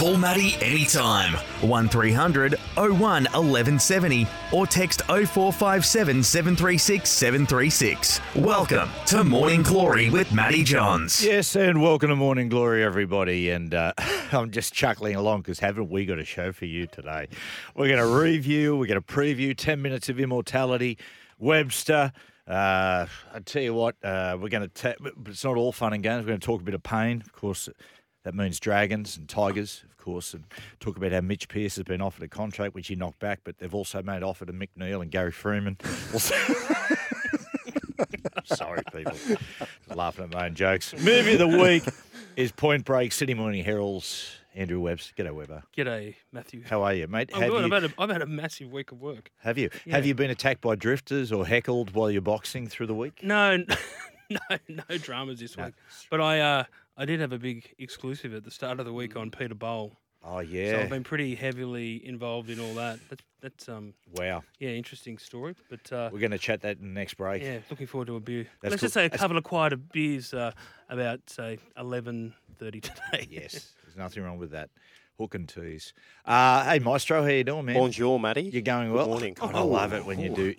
Call Matty anytime. 1300 01 1170 or text 0457 736 736. Welcome to Morning Glory with Matty Johns. Yes, and welcome to Morning Glory, everybody. And uh, I'm just chuckling along because haven't we got a show for you today? We're going to review, we're going to preview 10 minutes of immortality, Webster. Uh, I tell you what, uh, we're going to. Ta- it's not all fun and games. We're going to talk a bit of pain, of course. That means dragons and tigers, of course, and talk about how Mitch Pearce has been offered a contract which he knocked back, but they've also made offer to Mick Neal and Gary Freeman. Sorry, people. Just laughing at my own jokes. Movie of the week is Point Break, Sydney Morning Herald's Andrew Webb's. G'day, Webber. G'day, Matthew. How are you, mate? I'm have, good. you, I've, had a, I've had a massive week of work. have you Yeah. have you been attacked by drifters or heckled while you're boxing through the week? No, no, no dramas this week. But I, uh, I did have a big exclusive at the start of the week on Peter Bowl. Oh yeah. So. I've been pretty heavily involved in all that. That's, that's um, wow. yeah, interesting story. But uh, We're going to chat that in the next break. yeah, looking forward to a beer. That's Let's just say a That's- couple of quieter beers uh, about say eleven thirty today. Yes, there's nothing wrong with that. Hook and tease. Uh, hey, Maestro, how you doing, man? Bonjour, Matty. You're going Good well. morning. God, I love it when you do.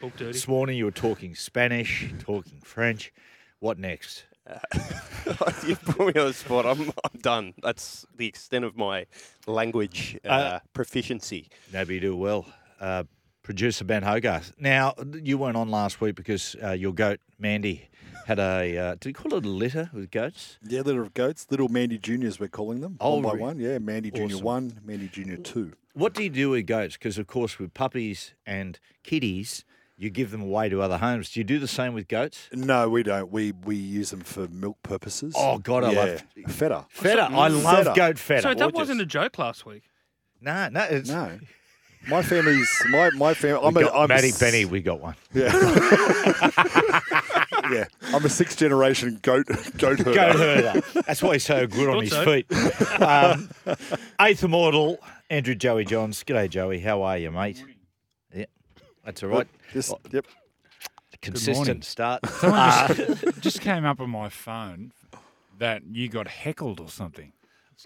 Talk dirty. This morning you were talking Spanish, talking French. What next? you put me on the spot. I'm, I'm done. That's the extent of my language uh, proficiency. No, but you do well. Uh, producer Ben Hogarth. Now, you weren't on last week because uh, your goat, Mandy, had a, uh, did you call it a litter with goats? Yeah, litter of goats, little Mandy Juniors, we're calling them. Oh, one by re- one. Yeah, Mandy Junior one, Mandy Junior two. What do you do with goats? Because, of course, with puppies and kitties, you give them away to other homes. Do you do the same with goats? No, we don't. We we use them for milk purposes. Oh, God, I yeah. love- feta. Feta. I love Feta. goat feta. So that Gorgeous. wasn't a joke last week. No, no. It's, No, my family's my my family. we I'm a, got, I'm a Matty s- Benny, we got one. Yeah, yeah. I'm a sixth generation goat goat herder. Goat herder. That's why he's so good on his so. feet. Um, eighth immortal, Andrew Joey Johns. G'day, Joey. How are you, mate? Yeah, that's all right. Just, yep. Consistent start. Someone Uh, just, just came up on my phone that you got heckled or something.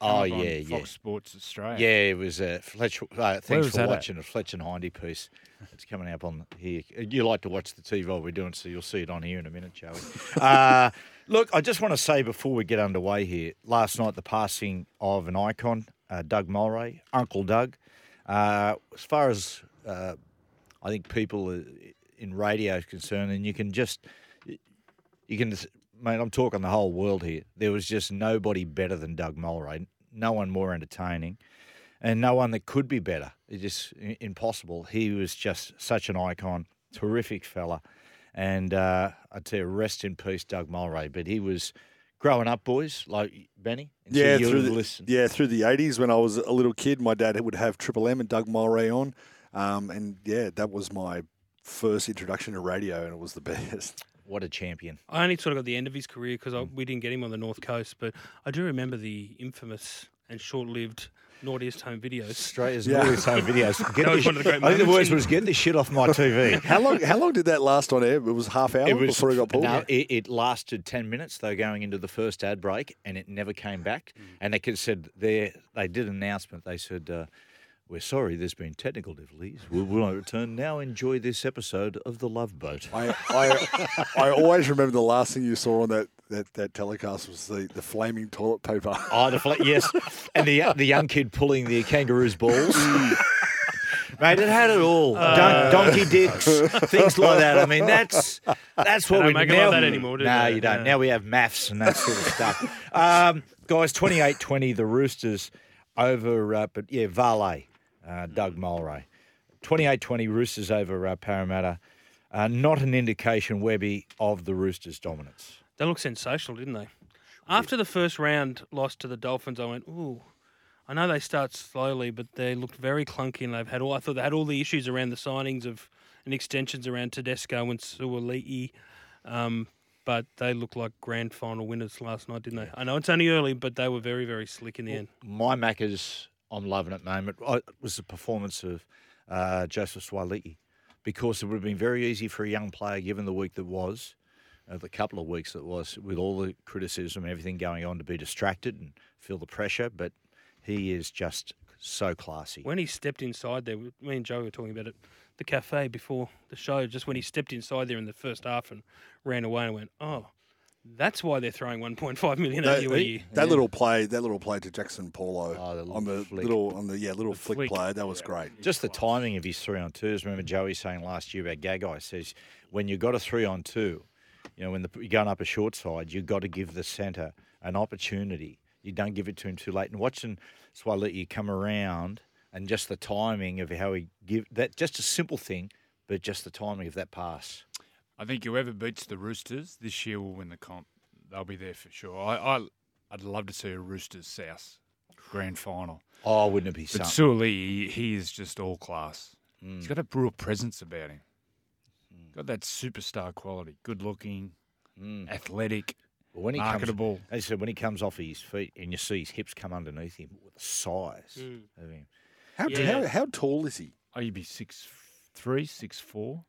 Oh, up on yeah, yeah. Sports Australia. yeah, it was a Fletch. Uh, thanks for that at? watching a Fletch and Hindy piece. It's coming up on here. You like to watch the TV while we're doing, so you'll see it on here in a minute, Joey. Uh, look, I just want to say before we get underway here, last night the passing of an icon, uh, Doug Mulray, Uncle Doug. Uh, as far as uh, I think people in radio is concerned, and you can just you can, mate. I'm talking the whole world here. There was just nobody better than Doug Mulray. No one more entertaining, and no one that could be better. It's just impossible. He was just such an icon, terrific fella, and uh, I tell you, rest in peace, Doug Mulray. But he was growing up, boys, like Benny. Yeah, through the listen. yeah through the '80s when I was a little kid, my dad would have Triple M and Doug Mulray on, um, and yeah, that was my first introduction to radio, and it was the best. What a champion! I only sort of got the end of his career because we didn't get him on the North Coast, but I do remember the infamous and short-lived naughtiest home videos. Straight as Yeah. yeah. home videos. Get That was this- one of the great I think the moments words in- was get this shit off my TV. How long? How long did that last on air? It was half hour before it got pulled. No, it, it lasted ten minutes. They were going into the first ad break, and it never came back. Mm. And they said they they did an announcement. They said. Uh, we're sorry, there's been technical difficulties. We will not return now. Enjoy this episode of The Love Boat. I, I I always remember the last thing you saw on that, that, that telecast was the, the flaming toilet paper. Oh, the fla- yes, and the the young kid pulling the kangaroo's balls. Mate, it had it all. Don- donkey dicks, things like that. I mean, that's that's what don't we make it now. like that anymore, do no, they? you don't. Yeah. Now we have maths and that sort of stuff. Um, guys, 28-20, the Roosters over, uh, but yeah, Vale, uh, Doug Mulray. 28-20, Roosters over uh, Parramatta. Uh, not an indication, Webby, of the Roosters' dominance. They look sensational, didn't they? After the first round loss to the Dolphins, I went, ooh. I know they start slowly, but they looked very clunky, and they've had all. I thought they had all the issues around the signings of and extensions around Tedesco and Suaalii, um, but they looked like grand final winners last night, didn't they? I know it's only early, but they were very, very slick in the end. My Maccas, I'm loving at the moment, I- was the performance of uh, Joseph Suaalii because it would have been very easy for a young player, given the week that was, uh, the couple of weeks that was, with all the criticism and everything going on, to be distracted and feel the pressure. But he is just so classy. When he stepped inside there, me and Joe were talking about it, the cafe before the show. Just when he stepped inside there in the first half and ran away, and went, "Oh, that's why they're throwing 1.5 million at That, you a year." that little play, that little play to Jackson Paulo Oh, the on the little flick. little, on the yeah, little flick, flick. play, that was great. Just the timing of his three on twos. Remember Joey saying last year about Gagai says when you've got a three on two, you know when the, you're going up a short side, you've got to give the centre an opportunity. You don't give it to him too late. And watching Suaalii come around and just the timing of how he give that just a simple thing, but just the timing of that pass. I think whoever beats the Roosters this year will win the comp. They'll be there for sure. I, I I'd love to see a Roosters South grand final. Oh, wouldn't it be But something? Suaalii, he, he is just all class. He's mm. got a real presence about him. Mm. Got that superstar quality. Good looking, mm. athletic, But when he marketable. comes, as I said, when he comes off his feet and you see his hips come underneath him with the size of him. How, Yeah. how, how tall is he? Oh, he'd be six three, six four.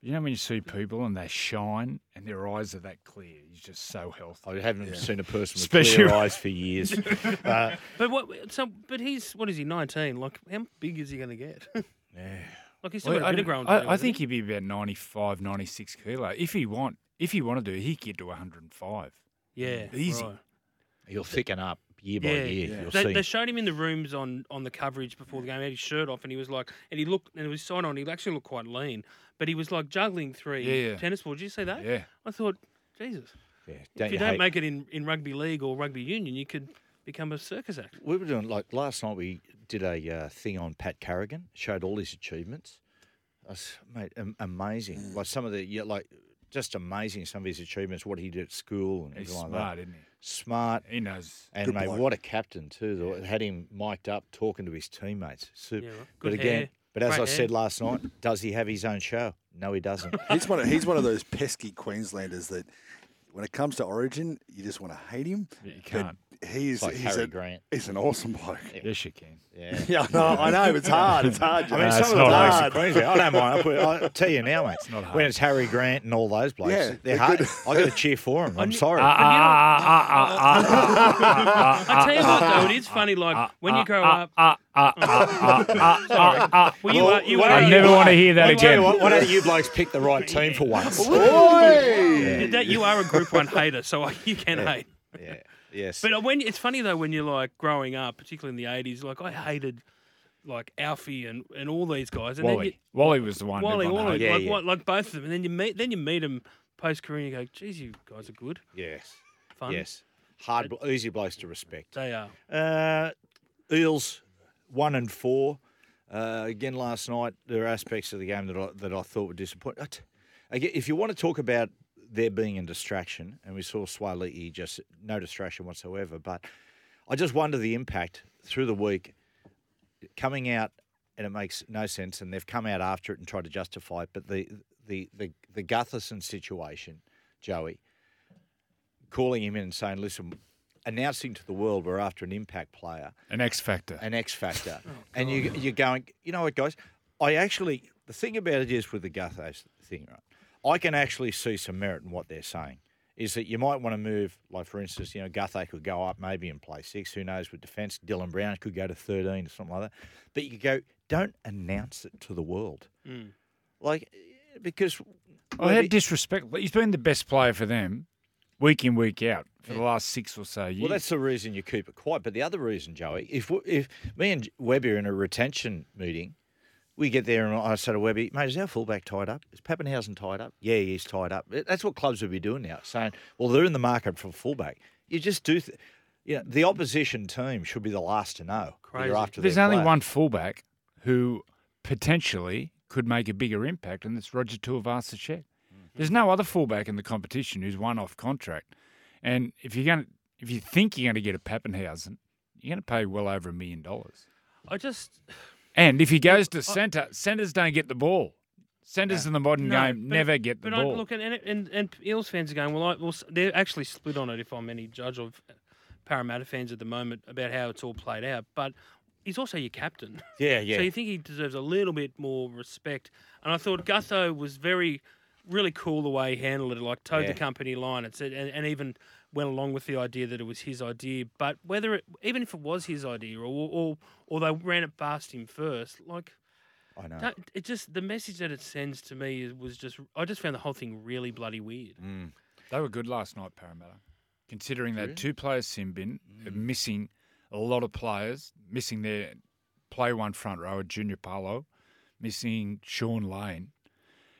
You know when you see people and they shine and their eyes are that clear, he's just so healthy. I haven't seen a person with Especially- clear eyes for years. uh, But what? So, but he's what is he? 19. Like, how big is he going to get? yeah. like he's still Well, got a bit I, of growing. I- I think he? he'd be about 95, 96 kilo. If he want, if he wanted to, he could get to 105. Yeah, Easy. right. He'll thicken up year by Yeah, year. You'll they, see. they showed him in the rooms on, on the coverage before the game. He had his shirt off, and he was like, and he looked, and it was sign on. He actually looked quite lean, but he was like juggling three Yeah, yeah. tennis balls. Did you see that? Yeah. I thought, Jesus, yeah. if you hate- don't make it in, in rugby league or rugby union, you could become a circus act. we were doing like last night. We did a uh, thing on Pat Carrigan, showed all his achievements. That's, mate, am- amazing. Like some of the, yeah, like just amazing. Some of his achievements, what he did at school and He's everything like smart, that. isn't he? Smart. He knows. And Good mate, bloke. what a captain too! though. Had him mic'd up, talking to his teammates. Super. Yeah, right. But Good again, hair, but as great I said last night, does he have his own show? No, he doesn't. He's one of he's one of those pesky Queenslanders that when it comes to Origin, you just want to hate him. You can't. He's It's like he's, Harry a, Grant. he's an awesome bloke. Yes, you can. Yeah. Yeah, no, I know it's hard. It's hard. I mean, No, some of the blokes hard. in Queensland, I don't mind. I'll, put, I'll tell you now, mate. not hard. When it's Harry Grant and all those blokes, Yeah, they're they're hard. good. I got to cheer for them. I'm sorry. Ah, ah, ah, ah, ah, ah, I tell you what, though, it is funny. Like when you grow up, ah, ah, ah, ah, ah, ah, ah. well, you are, you why are. don't I never want to hear that I tell you again. what, why don't you blokes pick the right team for once? that you are a Group One hater, so you can hate. Yes. But uh, when it's funny though when you're like growing up, particularly in the '80s, like I hated like Alfie and, and all these guys, and then you, Wally. Wally was the one. Wally, Wally. Yeah, like, yeah. like both of them, and then you meet then you meet them post career, and you go, "Geez, you guys are good, yes. fun." Yes. Hard, blo- easy blokes to respect. they are. Uh, Eels one and four. Uh, again, last night there are aspects of the game that I, that I thought were disappointing. Again, if you want to talk about there being a distraction, and we saw Suaalii just no distraction whatsoever, but I just wonder the impact through the week coming out, and it makes no sense, and they've come out after it and tried to justify it. But the the the the Gutherson situation, Joey, calling him in and saying, "Listen." Announcing to the world we're after an impact player, An X Factor. an X factor, oh, and you you're going. You know what, guys? I actually the thing about it is with the Guthos thing, right? I can actually see some merit in what they're saying. Is that you might want to move, like for instance, you know, Gutho could go up maybe and play six. Who knows with defence? Dylan Brown could go to thirteen or something like that. But you go, don't announce it to the world, mm. like because. I had disrespect. He's been the best player for them week in, week out for the last six or so years. Well, that's the reason you keep it quiet. But the other reason, Joey, if if me and Webby are in a retention meeting, we get there and I say to Webby, mate, is our fullback tied up? Is Papenhuyzen tied up? Yeah, he's tied up. That's what clubs would be doing now, saying, well, they're in the market for fullback. You just do. Th- you know, the opposition team should be the last to know. Crazy. After There's only player. one fullback who potentially could make a bigger impact, and that's Roger Tuivasa-Sheck. Mm-hmm. There's no other fullback in the competition who's one off contract. And if you're going if you think you're going to get a Papenhuyzen, you're going to pay well over a million dollars. I just And if he goes to centre, centres don't get the ball. Centres in the modern no, game but- never get the but ball. I look and and and Eels fans are going well. I, well, they're actually split on it. If I'm any judge of uh, Parramatta fans at the moment about how it's all played out, but he's also your captain. Yeah, yeah. So you think he deserves a little bit more respect. And I thought Gutho was very, really cool the way he handled it, like towed Yeah. the company line. It's and, and even went along with the idea that it was his idea. But whether it, even if it was his idea, or or or they ran it past him first, like. I know. That, it just the message that it sends to me is- was just I just found the whole thing really bloody weird. Mm. They were good last night, Parramatta. Considering they had two players sin bin, Mm. missing a lot of players, missing their play one front rower, Junior Paulo, missing Shaun Lane.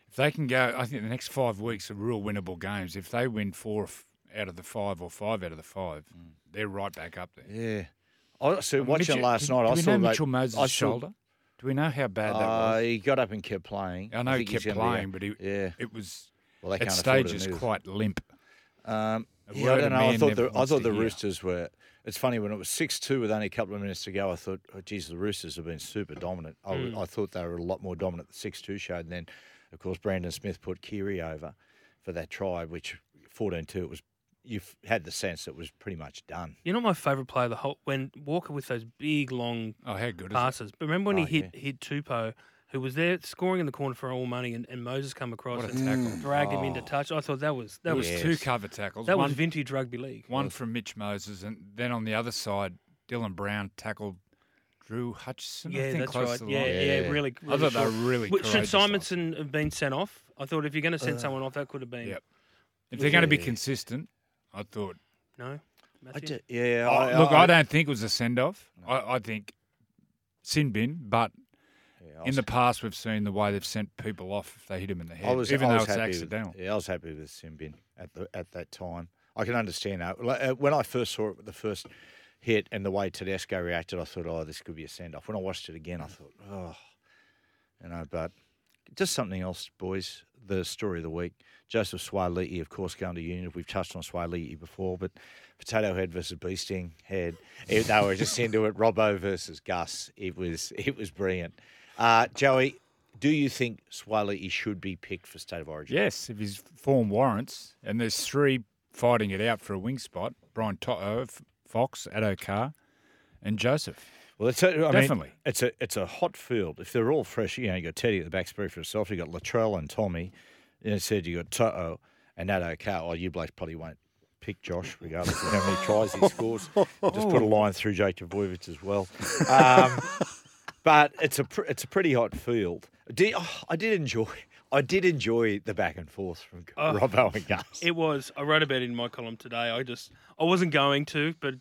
If they can go, I think the next five weeks are real winnable games. If they win four f- out of the five or five out of the five, Mm. they're right back up there. Yeah. I so watching Mitchell- last night. do I we saw know Mitchell Moses' I saw- shoulder. Do we know how bad that Uh, was? he got up and kept playing. I know he kept playing, but he, yeah. it was Well, they at stages quite limp. Um, yeah, I don't know. I thought the I thought the. Roosters were. It's funny when it was six two with only a couple of minutes to go. I thought, oh, geez, the Roosters have been super dominant. I, Hmm. I thought they were a lot more dominant. The six two showed, and then of course Brandon Smith put Kiri over for that try, which 14-2, It was you had the sense it was pretty much done. You know my favourite play of the whole when Walker with those big long Oh, how good passes. But remember when Oh, he hit hit Tupou, who was there scoring in the corner for all money, and, and Moses come across What a and tackle. dragged him Oh. into touch. I thought that was that There was was two cover tackles. that one, was vintage rugby league. one from Mitch Moses, and then on the other side, Dylan Brown tackled Drew Hutchison. I Yeah, think that's close right. to the Yeah, yeah, Yeah. really. I thought they were really Wait, Should courageous last Simonson have been sent off? I thought if you're going to send uh, someone off, that could have been Yep. If they're going to be Yeah. consistent, I thought. no. I ju- yeah, Oh, I, look, I, don't think it was a send off. I, I think sin bin, but yeah, in the past we've seen the way they've sent people off if they hit them in the head, I was, even though it's accidental. With, yeah, I was happy with Simbin at the at that time. I can understand that. Uh, When I first saw it, with the first hit and the way Tedesco reacted, I thought, oh, this could be a send off. When I watched it again, I thought, oh, you know, but just something else, boys. The story of the week: Joseph Suaalii, of course, going to Union. We've touched on Suaalii before, but Potato Head versus Beasting Head. It, they were just into it. Robbo versus Gus. It was it was brilliant. Uh, Joey, do you think Suaalii should be picked for State of Origin? Yes, if his form warrants, and there's three fighting it out for a wing spot: Brian F- Fox, Addo Carr, and Joseph. Well, it's a, I mean, Definitely. it's a it's a hot field. If they're all fresh, you know, you got Teddy at the back speak for himself. You got Latrell and Tommy. And it said you got Toto and Nato Car. Oh, you blokes probably won't pick Josh regardless of how many tries he scores. Just put a line through Jake Trbojevic as well. Um, but it's a pr- it's a pretty hot field. Did, oh, I did enjoy I did enjoy the back and forth from Oh. Robbo and Gus. It was. I wrote about it in my column today. I just, I wasn't going to, but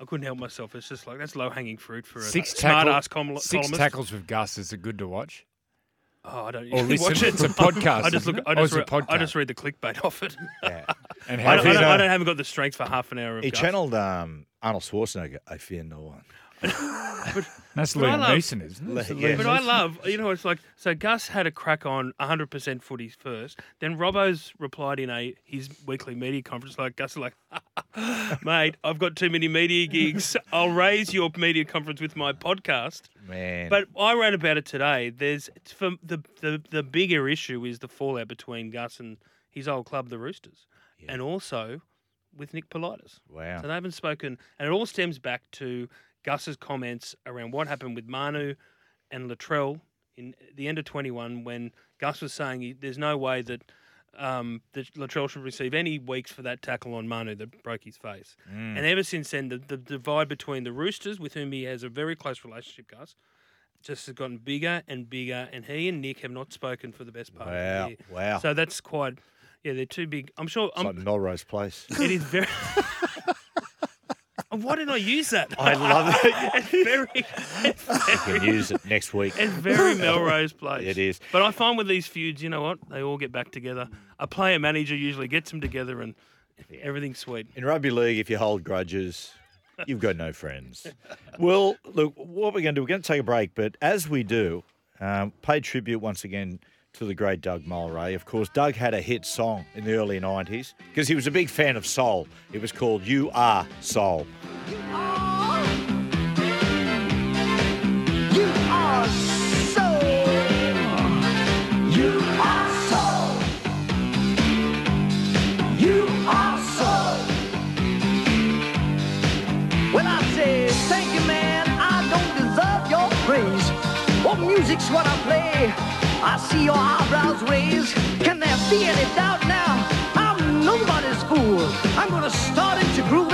I couldn't help myself. It's just like that's low hanging fruit for a Six, smart tackle- ass com- six columnist. tackles with Gus is it good to watch? Oh, I don't Or usually listen. watch it. It's a podcast, I just look. I just, it's a I just read the clickbait off it. Yeah. And I, don't, I, don't, know- I don't haven't got the strength for half an hour of He Gus. channeled um, Arnold Schwarzenegger. I fear no one. that's But I Liam love- Neeson, isn't it? Le- yeah. But I love, you know, it's like so. Gus had a crack on 100% footy first. Then Robbo's replied in a his weekly media conference, like Gus, like, mate, I've got too many media gigs. I'll raise your media conference with my podcast. Man. But I wrote about it today. There's it's for the the the bigger issue is the fallout between Gus and his old club, the Roosters, and also with Nick Politis. wow. So they haven't spoken, and it all stems back to Gus's comments around what happened with Manu and Latrell in the end of 21 when Gus was saying there's no way that um, that Latrell should receive any weeks for that tackle on Manu that broke his face. Mm. And ever since then, the, the divide between the Roosters, with whom he has a very close relationship, Gus, just has gotten bigger and bigger, and he and Nick have not spoken for the best part Wow. of the year. Wow. So that's quite, yeah, they're too big. I'm sure. It's I'm, like Melrose Place. it is very. Why didn't I use that? I love it. it's very, it's You can use it next week. it's very Melrose Place. It is. But I find with these feuds, you know what? They all get back together. A player manager usually gets them together, and everything's sweet. In rugby league, if you hold grudges, you've got no friends. Well, look, what we're going to do, we're going to take a break, but as we do, um, pay tribute once again to the great Doug Mulray. Of course, Doug had a hit song in the early 90s because he was a big fan of soul. It was called You Are Soul. You are soul. You are soul. You are soul. Well, I say thank you, man. I don't deserve your praise. Oh, music's what I play. I see your eyebrows raised. Can there be any doubt now? I'm nobody's fool. I'm gonna start it to groove